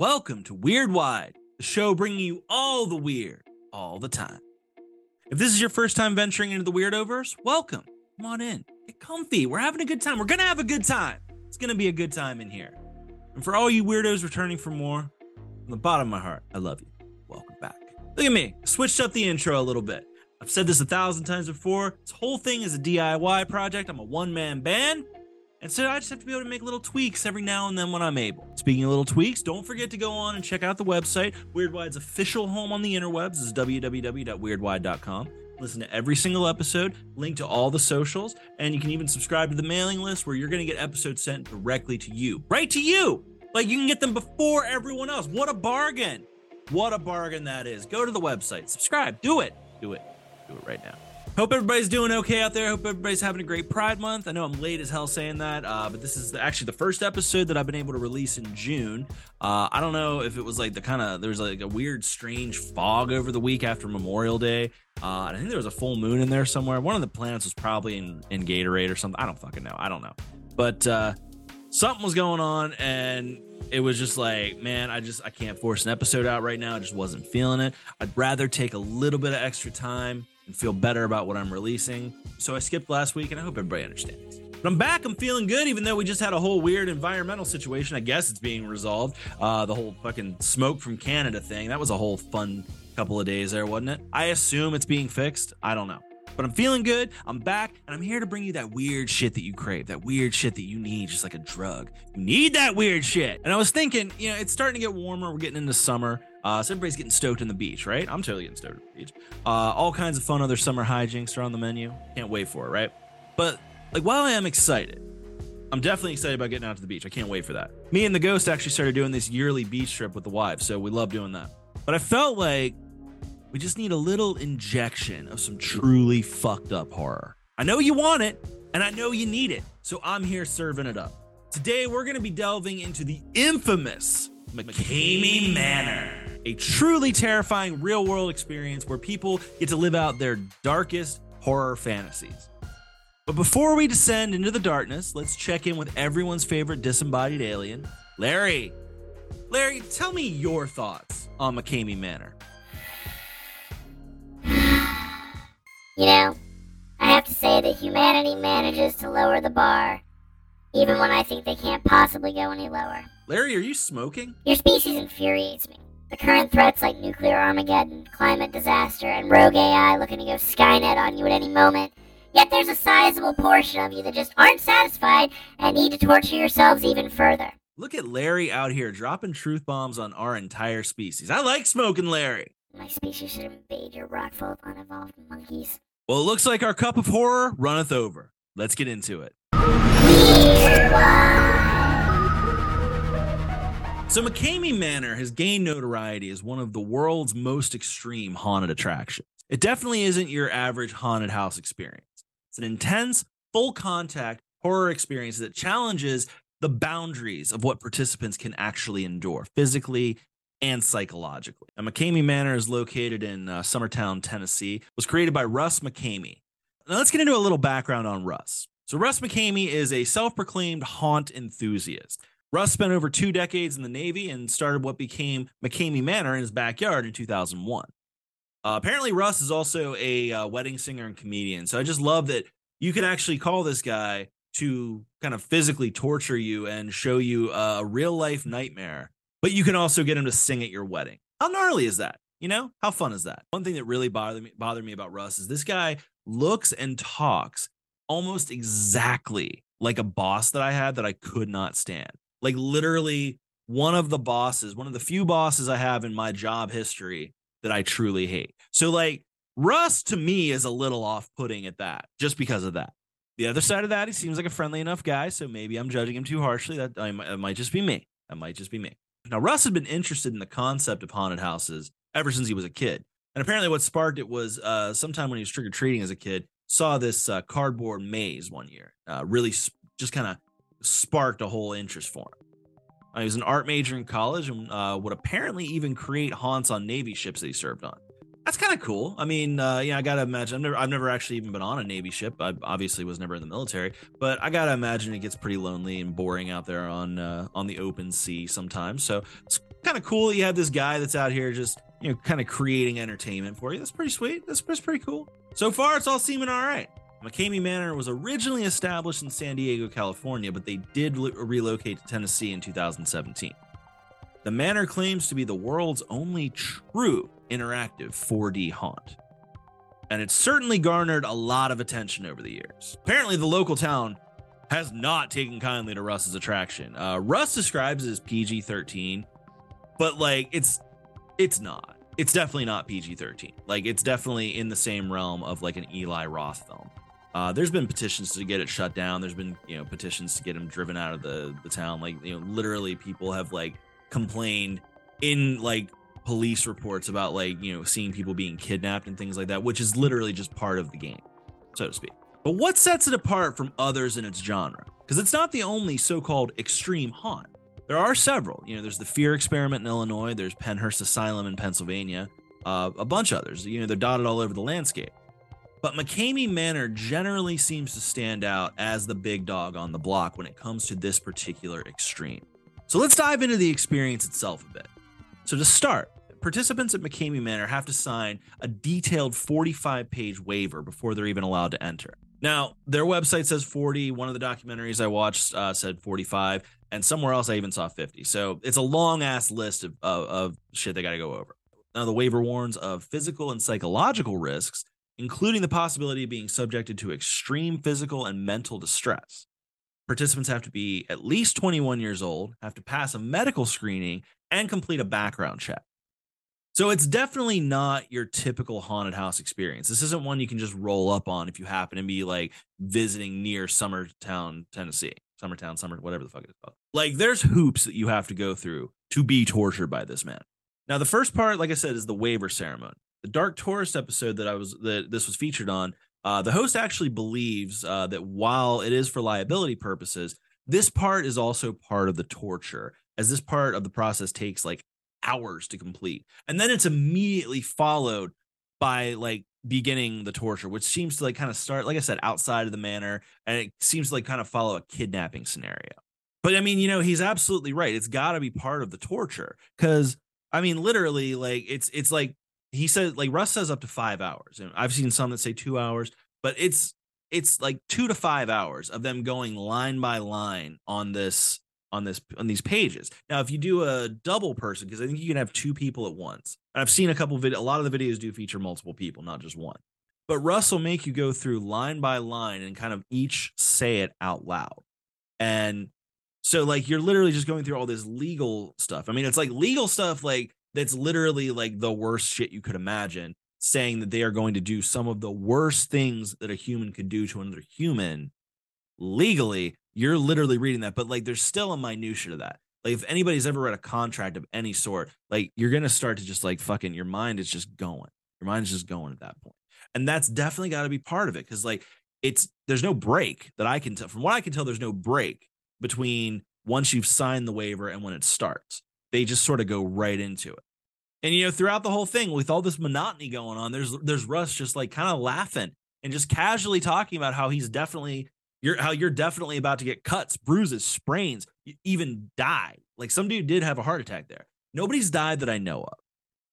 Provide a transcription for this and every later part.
welcome to Weird Wide, the show bringing you all the weird all the time. If this is your first time venturing into the Weirdoverse, welcome. Come on in. Get comfy. We're having a good time. We're going to have a good time. It's going to be a good time in here. And for all you weirdos returning for more, from the bottom of my heart, I love you. Welcome back. Look at me. Switched up the intro a little bit. I've said this a thousand times before. This whole thing is a DIY project. I'm a one man band. And so I just have to be able to make little tweaks every now and then when I'm able. Speaking of little tweaks, don't forget to go on and check out the website. WeirdWide's official home on the interwebs is www.weirdwide.com. Listen to every single episode, link to all the socials, and you can even subscribe to the mailing list where you're going to get episodes sent directly to you. Right to you! Like you can get them before everyone else. What a bargain! What a bargain that is. Go to the website, subscribe, do it. Do it. Do it right now. Hope everybody's doing okay out there. Hope everybody's having a great Pride Month. I know I'm late as hell saying that, uh, but this is actually the first episode that I've been able to release in June. Uh, I don't know if it was like the kind of there's like a weird, strange fog over the week after Memorial Day. Uh, I think there was a full moon in there somewhere. One of the planets was probably in, in Gatorade or something. I don't fucking know. I don't know. But uh, something was going on, and it was just like, man, I just I can't force an episode out right now. I just wasn't feeling it. I'd rather take a little bit of extra time and feel better about what I'm releasing. So I skipped last week, and I hope everybody understands. But I'm back. I'm feeling good, even though we just had a whole weird environmental situation. I guess it's being resolved. Uh, the whole fucking smoke from Canada thing. That was a whole fun couple of days there, wasn't it? I assume it's being fixed. I don't know. But I'm feeling good. I'm back, and I'm here to bring you that weird shit that you crave, that weird shit that you need, just like a drug. You need that weird shit. And I was thinking, you know, it's starting to get warmer. We're getting into summer. Uh, so everybody's getting stoked on the beach, right? I'm totally getting stoked on the beach. Uh, all kinds of fun other summer hijinks are on the menu. Can't wait for it, right? But like, while I am excited, I'm definitely excited about getting out to the beach. I can't wait for that. Me and the ghost actually started doing this yearly beach trip with the wives, so we love doing that. But I felt like we just need a little injection of some truly fucked up horror. I know you want it, and I know you need it, so I'm here serving it up. Today, we're going to be delving into the infamous McKamey Manor a truly terrifying real world experience where people get to live out their darkest horror fantasies. But before we descend into the darkness, let's check in with everyone's favorite disembodied alien, Larry. Larry, tell me your thoughts on McKamey Manor. You know, I have to say that humanity manages to lower the bar, even when I think they can't possibly go any lower. Larry, are you smoking? Your species infuriates me. The current threats like nuclear Armageddon, climate disaster, and rogue AI looking to go Skynet on you at any moment. Yet there's a sizable portion of you that just aren't satisfied and need to torture yourselves even further. Look at Larry out here dropping truth bombs on our entire species. I like smoking Larry. My species should invade your rock full of unevolved monkeys. Well, it looks like our cup of horror runneth over. Let's get into it. So, McKamey Manor has gained notoriety as one of the world's most extreme haunted attractions. It definitely isn't your average haunted house experience. It's an intense, full contact horror experience that challenges the boundaries of what participants can actually endure physically and psychologically. Now, McKamey Manor is located in uh, Summertown, Tennessee. It was created by Russ McKamey. Now, let's get into a little background on Russ. So, Russ McKamey is a self proclaimed haunt enthusiast. Russ spent over two decades in the Navy and started what became McKamey Manor in his backyard in 2001. Uh, apparently, Russ is also a uh, wedding singer and comedian. So I just love that you can actually call this guy to kind of physically torture you and show you a real life nightmare, but you can also get him to sing at your wedding. How gnarly is that? You know, how fun is that? One thing that really bothered me, bothered me about Russ is this guy looks and talks almost exactly like a boss that I had that I could not stand like literally one of the bosses, one of the few bosses I have in my job history that I truly hate. So like Russ to me is a little off-putting at that, just because of that. The other side of that, he seems like a friendly enough guy, so maybe I'm judging him too harshly. That, I, that might just be me. That might just be me. Now Russ had been interested in the concept of haunted houses ever since he was a kid, and apparently what sparked it was uh, sometime when he was trick or treating as a kid, saw this uh, cardboard maze one year. Uh, really, sp- just kind of sparked a whole interest for him. Uh, he was an art major in college and uh, would apparently even create haunts on Navy ships that he served on. that's kind of cool. I mean, uh, yeah, I gotta imagine. I've never, I've never actually even been on a Navy ship. I obviously was never in the military, but I gotta imagine it gets pretty lonely and boring out there on uh, on the open sea sometimes. So it's kind of cool. That you have this guy that's out here just you know kind of creating entertainment for you. That's pretty sweet. That's, that's pretty cool. So far, it's all seeming all right. McKamey Manor was originally established in San Diego, California, but they did lo- relocate to Tennessee in 2017. The manor claims to be the world's only true interactive 4D haunt. And it's certainly garnered a lot of attention over the years. Apparently, the local town has not taken kindly to Russ's attraction. Uh, Russ describes it as PG 13, but like it's it's not. It's definitely not PG 13. Like it's definitely in the same realm of like an Eli Roth film. Uh, there's been petitions to get it shut down. There's been you know petitions to get him driven out of the the town. Like you know, literally people have like complained in like police reports about like you know seeing people being kidnapped and things like that which is literally just part of the game so to speak. But what sets it apart from others in its genre? Because it's not the only so-called extreme haunt. There are several. You know there's the fear experiment in illinois. There's pennhurst asylum in pennsylvania. Uh, a bunch of others. You know they're dotted all over the landscape but McKamey Manor generally seems to stand out as the big dog on the block when it comes to this particular extreme. So let's dive into the experience itself a bit. So, to start, participants at McKamey Manor have to sign a detailed 45 page waiver before they're even allowed to enter. Now, their website says 40. One of the documentaries I watched uh, said 45, and somewhere else I even saw 50. So it's a long ass list of, of, of shit they got to go over. Now, the waiver warns of physical and psychological risks, including the possibility of being subjected to extreme physical and mental distress. Participants have to be at least 21 years old, have to pass a medical screening, and complete a background check. So it's definitely not your typical haunted house experience. This isn't one you can just roll up on if you happen to be like visiting near Summertown, Tennessee. Summertown, Summer, whatever the fuck it's called. Like there's hoops that you have to go through to be tortured by this man. Now the first part, like I said, is the waiver ceremony. The Dark Tourist episode that I was that this was featured on, uh, the host actually believes uh, that while it is for liability purposes, this part is also part of the torture as this part of the process takes like hours to complete. And then it's immediately followed by like beginning the torture, which seems to like kind of start, like I said, outside of the manor, and it seems to like kind of follow a kidnapping scenario. But I mean, you know, he's absolutely right. It's got to be part of the torture because I mean, literally, like it's it's like he says, like Russ says up to five hours, and I've seen some that say two hours, but it's it's like two to five hours of them going line by line on this on this on these pages. Now, if you do a double person, because I think you can have two people at once. And I've seen a couple video, a lot of the videos do feature multiple people, not just one. But Russ will make you go through line by line and kind of each say it out loud. And so like you're literally just going through all this legal stuff. I mean, it's like legal stuff like that's literally like the worst shit you could imagine, saying that they are going to do some of the worst things that a human could do to another human legally you're literally reading that, but like there's still a minutia to that. Like if anybody's ever read a contract of any sort, like you're gonna start to just like fucking your mind is just going. Your mind's just going at that. And that's definitely got to be part of it because like it's there's no break that I can tell. From what I can tell, there's no break between once you've signed the waiver and when it starts. They just sort of go right into it. And you know, throughout the whole thing, with all this monotony going on, there's there's Russ just like kind of laughing and just casually talking about how he's definitely you're how you're definitely about to get cuts, bruises, sprains, even die. Like some dude did have a heart attack there. Nobody's died that I know of,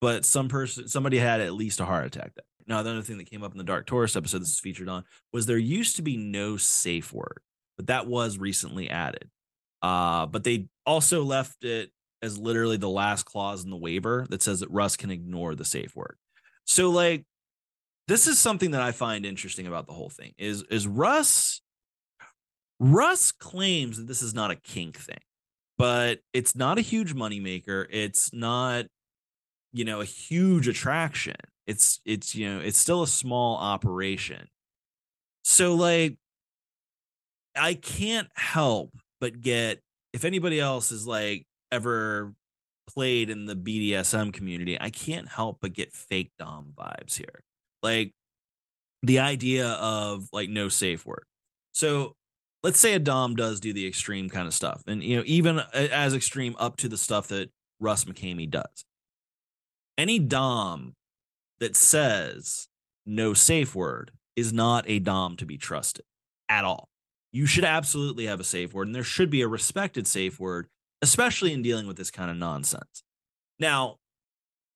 but some person, somebody had at least a heart attack there. Now, the other thing that came up in the Dark Tourist episode this is featured on was there used to be no safe word, but that was recently added. Uh, but they also left it as literally the last clause in the waiver that says that Russ can ignore the safe word. So, like, this is something that I find interesting about the whole thing. Is is Russ Russ claims that this is not a kink thing, but it's not a huge moneymaker. It's not, you know, a huge attraction. It's it's you know, it's still a small operation. So like I can't help but get if anybody else is like ever played in the BDSM community, I can't help but get fake Dom vibes here. Like the idea of like no safe word. So let's say a dom does do the extreme kind of stuff and you know even as extreme up to the stuff that russ mckamey does any dom that says no safe word is not a Dom to be trusted at all. You should absolutely have a safe word, and there should be a respected safe word, especially in dealing with this kind of nonsense. Now,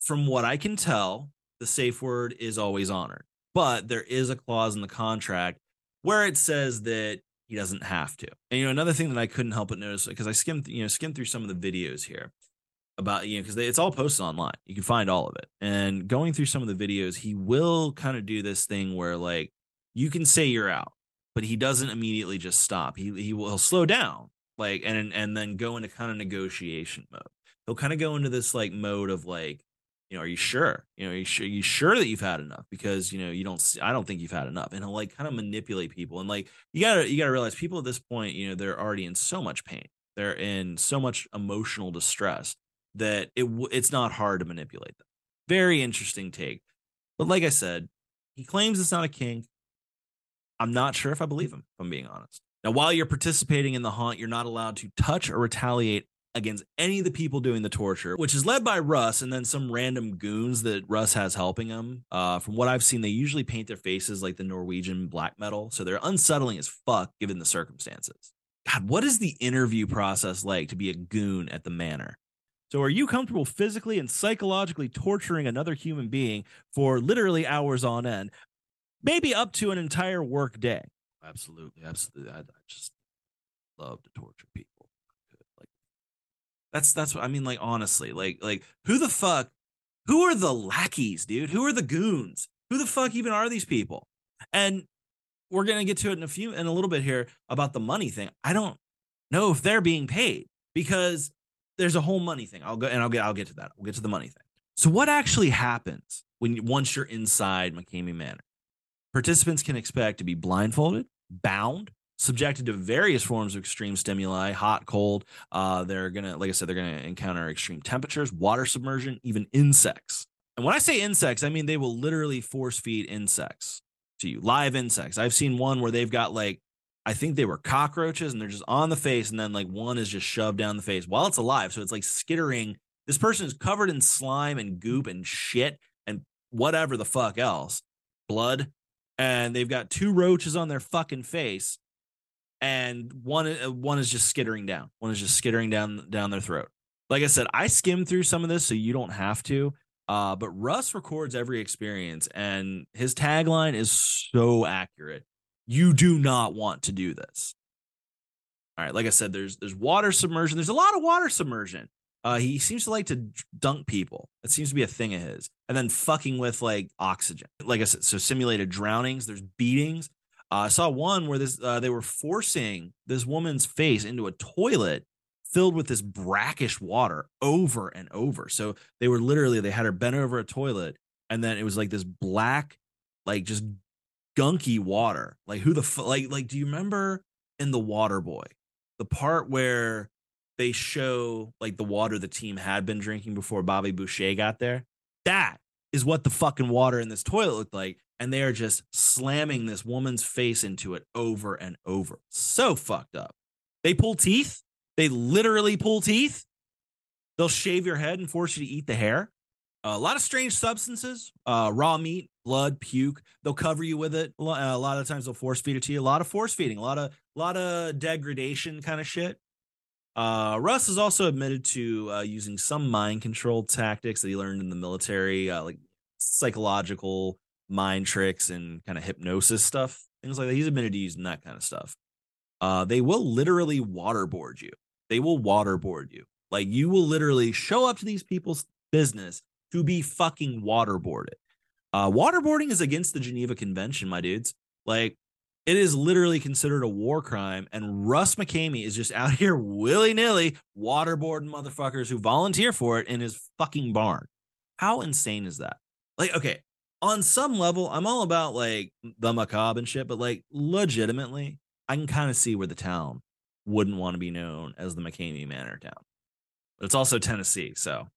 from what I can tell, the safe word is always honored, but there is a clause in the contract where it says that he doesn't have to. And you know, another thing that I couldn't help but notice because I skimmed, you know, skimmed through some of the videos here about you know because it's all posted online. You can find all of it. And going through some of the videos, he will kind of do this thing where like you can say you're out, but he doesn't immediately just stop. He he will slow down like and and then go into kind of negotiation mode. He'll kind of go into this like mode of like you know, are you sure? You know, are you sure, you sure that you've had enough? Because you know, you don't. I don't think you've had enough, and he'll like kind of manipulate people. And like, you gotta, you gotta realize, people at this point, you know, they're already in so much pain. They're in so much emotional distress that it it's not hard to manipulate them. Very interesting take, but like I said, he claims it's not a kink. I'm not sure if I believe him. If I'm being honest. Now, while you're participating in the haunt, you're not allowed to touch or retaliate against any of the people doing the torture, which is led by Russ and then some random goons that Russ has helping him. Uh, from what I've seen, they usually paint their faces like the Norwegian black metal, so they're unsettling as fuck given the circumstances. God, what is the interview process like to be a goon at the manor? So, are you comfortable physically and psychologically torturing another human being for literally hours on end, maybe up to an entire work day? Absolutely, absolutely. I, I just love to torture people. Like That's that's what I mean. Like honestly, like like who the fuck? Who are the lackeys, dude? Who are the goons? Who the fuck even are these people? And we're gonna get to it in a few in a little bit here about the money thing. I don't know if they're being paid because there's a whole money thing. I'll go and I'll get I'll get to that. We'll get to the money thing. So what actually happens when you, once you're inside McKamey Manor? Participants can expect to be blindfolded, bound, subjected to various forms of extreme stimuli hot cold uh, they're gonna like i said they're gonna encounter extreme temperatures water submersion even insects. And when i say insects i mean they will literally force feed insects to you live insects. I've seen one where they've got like i think they were cockroaches and they're just on the face and then like one is just shoved down the face while it's alive. So it's like skittering. This person is covered in slime and goop and shit and whatever the fuck else blood and they've got two roaches on their fucking face and one uh, one is just skittering down. One is just skittering down down their throat. Like I said, I skimmed through some of this so you don't have to. Uh, but Russ records every experience, and his tagline is so accurate. You do not want to do this. All right, like I said, there's there's water submersion. There's a lot of water submersion. Uh, he seems to like to dunk people. It seems to be a thing of his. And then fucking with like oxygen. Like I said, so simulated drownings. There's beatings. Uh, I saw one where this uh, they were forcing this woman's face into a toilet filled with this brackish water over and over. So they were literally they had her bent over a toilet, and then it was like this black, like just gunky water. Like who the like like do you remember in the Water Boy the part where they show like the water the team had been drinking before Bobby Boucher got there? That is what the fucking water in this toilet looked like and they are just slamming this woman's face into it over and over. So fucked up. They pull teeth. They literally pull teeth. They'll shave your head and force you to eat the hair. a lot of strange substances, uh, raw meat, blood, puke. They'll cover you with it. A lot of times they'll force feed it to you. A lot of force feeding, a lot of, a lot of degradation kind of shit. Uh, Russ is also admitted to uh, using some mind control tactics that he learned in the military, uh, like psychological mind tricks and kind of hypnosis stuff, things like that. He's admitted to using that kind of stuff. Uh, they will literally waterboard you. They will waterboard you. Like you will literally show up to these people's business to be fucking waterboarded. Uh, waterboarding is against the Geneva Convention, my dudes. Like it is literally considered a war crime, and Russ McKamey is just out here willy nilly waterboarding motherfuckers who volunteer for it in his fucking barn. How insane is that? Like, okay, on some level, I'm all about like the macabre and shit, but like legitimately, I can kind of see where the town wouldn't want to be known as the McKamey Manor town. But it's also Tennessee, so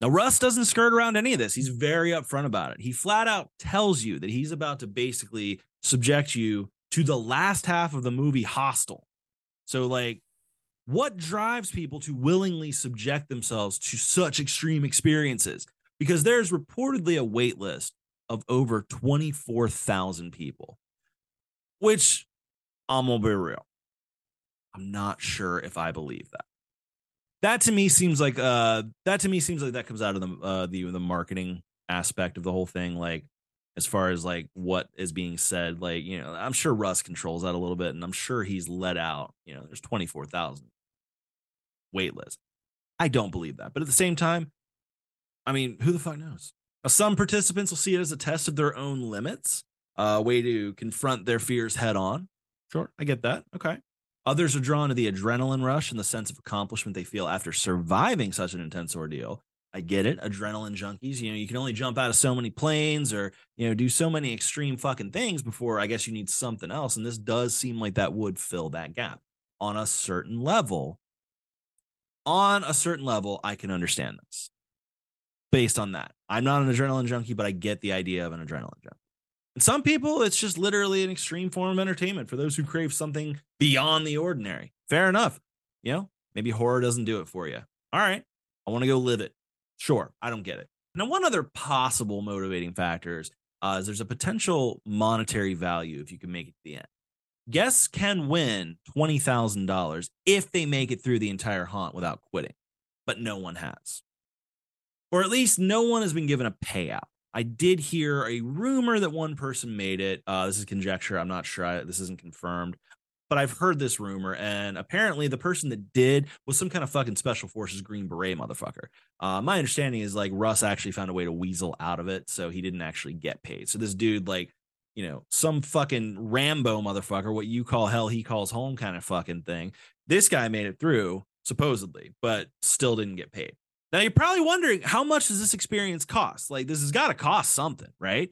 now Russ doesn't skirt around any of this. He's very upfront about it. He flat out tells you that he's about to basically subject you to the last half of the movie Hostel. So like what drives people to willingly subject themselves to such extreme experiences? Because there's reportedly a wait list of over 24,000 people, which I'm gonna be real. I'm not sure if I believe that. That to me seems like uh that to me seems like that comes out of the uh the the marketing aspect of the whole thing like as far as like what is being said like you know I'm sure Russ controls that a little bit and I'm sure he's let out you know there's 24,000 wait list. I don't believe that. But at the same time I mean who the fuck knows. Now, some participants will see it as a test of their own limits, a way to confront their fears head on. Sure, I get that. Okay. Others are drawn to the adrenaline rush and the sense of accomplishment they feel after surviving such an intense ordeal. I get it. Adrenaline junkies, you know, you can only jump out of so many planes or, you know, do so many extreme fucking things before I guess you need something else. And this does seem like that would fill that gap on a certain level. On a certain level, I can understand this based on that. I'm not an adrenaline junkie, but I get the idea of an adrenaline junkie. And some people, it's just literally an extreme form of entertainment for those who crave something beyond the ordinary. Fair enough. You know, maybe horror doesn't do it for you. All right. I want to go live it. Sure. I don't get it. Now, one other possible motivating factors uh, is there's a potential monetary value if you can make it to the end. Guests can win $20,000 if they make it through the entire haunt without quitting, but no one has. Or at least no one has been given a payout. I did hear a rumor that one person made it. Uh, this is conjecture. I'm not sure. I, this isn't confirmed, but I've heard this rumor. And apparently, the person that did was some kind of fucking special forces Green Beret motherfucker. Uh, my understanding is like Russ actually found a way to weasel out of it, so he didn't actually get paid. So this dude, like, you know, some fucking Rambo motherfucker, what you call hell, he calls home kind of fucking thing. This guy made it through supposedly, but still didn't get paid. Now you're probably wondering how much does this experience cost? Like this has got to cost something, right?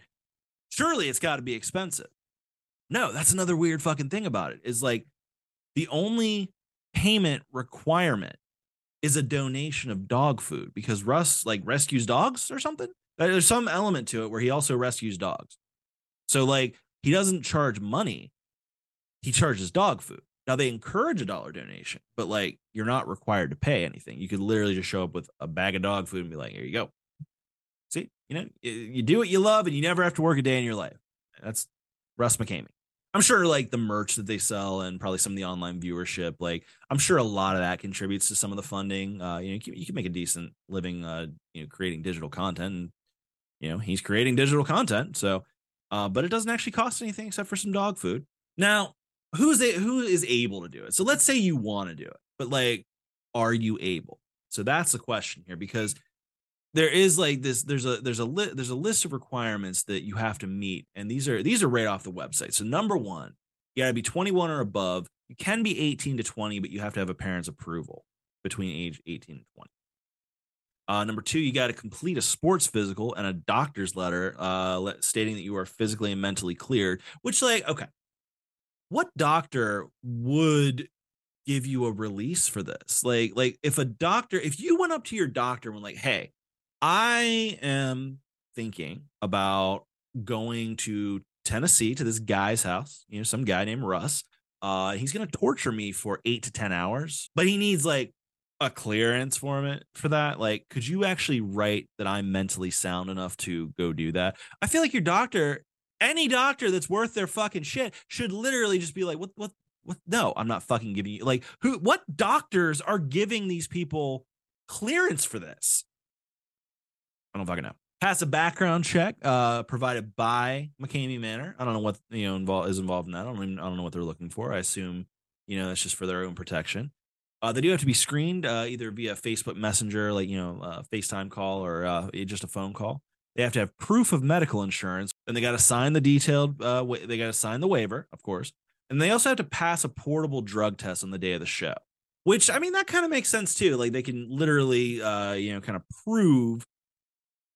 Surely it's got to be expensive. No, that's another weird fucking thing about it. Is like the only payment requirement is a donation of dog food because Russ like rescues dogs or something. Uh, there's some element to it where he also rescues dogs. So like he doesn't charge money. He charges dog food. Now they encourage a dollar donation, but like you're not required to pay anything. You could literally just show up with a bag of dog food and be like, "Here you go." See, you know, you do what you love, and you never have to work a day in your life. That's Russ McKamey. I'm sure like the merch that they sell and probably some of the online viewership, like I'm sure a lot of that contributes to some of the funding. Uh, you know, you can, you can make a decent living, uh, you know, creating digital content. And, you know, he's creating digital content, so, uh, but it doesn't actually cost anything except for some dog food. Now, who's a, who is able to do it? So let's say you want to do it, but like, are you able? So that's the question here because there is like this there's a there's a li- there's a list of requirements that you have to meet and these are these are right off the website. So number 1, you got to be 21 or above. You can be 18 to 20, but you have to have a parent's approval between age 18 and 20. Uh, number two, you got to complete a sports physical and a doctor's letter uh, stating that you are physically and mentally cleared. Which, like, okay, what doctor would give you a release for this? Like, like if a doctor, if you went up to your doctor and like, "Hey, I am thinking about going to Tennessee to this guy's house, you know, some guy named Russ. Uh, he's gonna torture me for eight to ten hours, but he needs like a clearance for it for that. Like, could you actually write that I'm mentally sound enough to go do that? I feel like your doctor any doctor that's worth their fucking shit should literally just be like, what, what, what? No, I'm not fucking giving you like who, what doctors are giving these people clearance for this? I don't fucking know. Pass a background check uh, provided by McKamey Manor. I don't know what you know involved is involved in that. I don't even I don't know what they're looking for. I assume you know that's just for their own protection. Uh, they do have to be screened uh, either via Facebook Messenger, like you know, uh, FaceTime call, or uh, just a phone call. They have to have proof of medical insurance, and they got to sign the detailed. Uh, wa- they got to sign the waiver, of course, and they also have to pass a portable drug test on the day of the show. Which I mean, that kind of makes sense too. Like they can literally, uh, you know, kind of prove,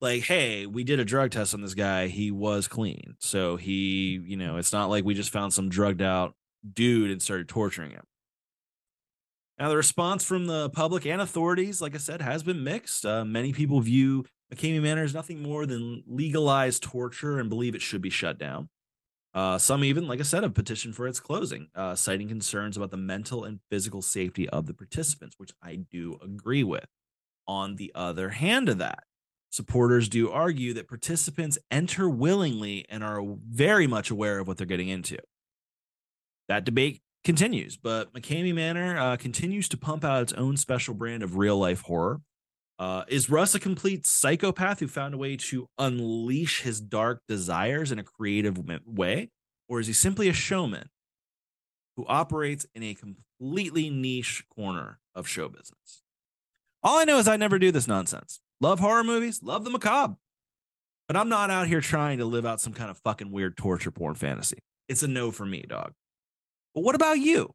like, hey, we did a drug test on this guy. He was clean, so he, you know, it's not like we just found some drugged out dude and started torturing him. Now, the response from the public and authorities, like I said, has been mixed. Uh, many people view McKamey Manor is nothing more than legalized torture and believe it should be shut down. Uh, some even, like I said, have petitioned for its closing, uh, citing concerns about the mental and physical safety of the participants, which I do agree with. On the other hand of that, Supporters do argue that participants enter willingly and are very much aware of what they're getting into. That debate continues, but McKamey Manor uh, continues to pump out its own special brand of real life horror. Uh, is Russ a complete psychopath who found a way to unleash his dark desires in a creative way? Or is he simply a showman who operates in a completely niche corner of show business? All I know is I never do this nonsense. Love horror movies, love the macabre. But I'm not out here trying to live out some kind of fucking weird torture porn fantasy. It's a no for me, dog. But what about you?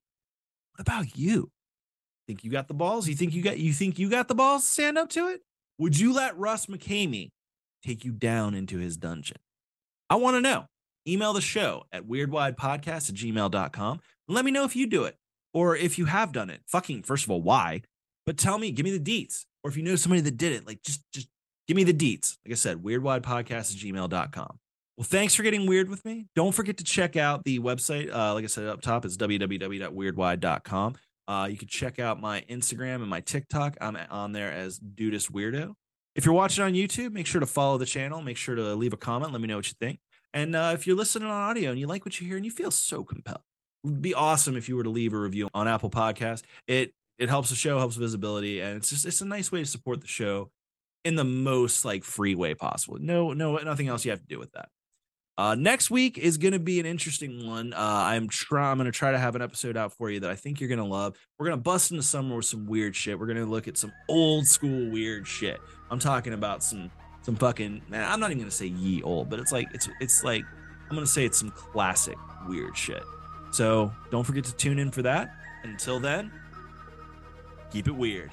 What about you? Think you got the balls? You think you got you think you got the balls to stand up to it? Would you let Russ McKamey take you down into his dungeon? I want to know. Email the show at weirdwidepodcast at gmail.com let me know if you do it or if you have done it. Fucking, first of all, why? But tell me, give me the deets. Or if you know somebody that did it, like just just give me the deets. Like I said, weirdwidepodcast at gmail.com. Well, thanks for getting weird with me. Don't forget to check out the website. Uh, like I said up top, it's www.weirdwide.com. Uh, you can check out my Instagram and my TikTok. I'm on there as Dudist Weirdo. If you're watching on YouTube, make sure to follow the channel. Make sure to leave a comment. Let me know what you think. And uh, if you're listening on audio and you like what you hear and you feel so compelled, it would be awesome if you were to leave a review on Apple Podcast. It it helps the show, helps visibility, and it's just it's a nice way to support the show in the most like free way possible. No, no, nothing else you have to do with that. Uh, next week is going to be an interesting one. Uh, I'm try I'm going to try to have an episode out for you that I think you're going to love. We're going to bust into summer with some weird shit. We're going to look at some old school weird shit. I'm talking about some some fucking man, I'm not even going to say ye old, but it's like it's it's like I'm going to say it's some classic weird shit. So, don't forget to tune in for that. Until then, keep it weird.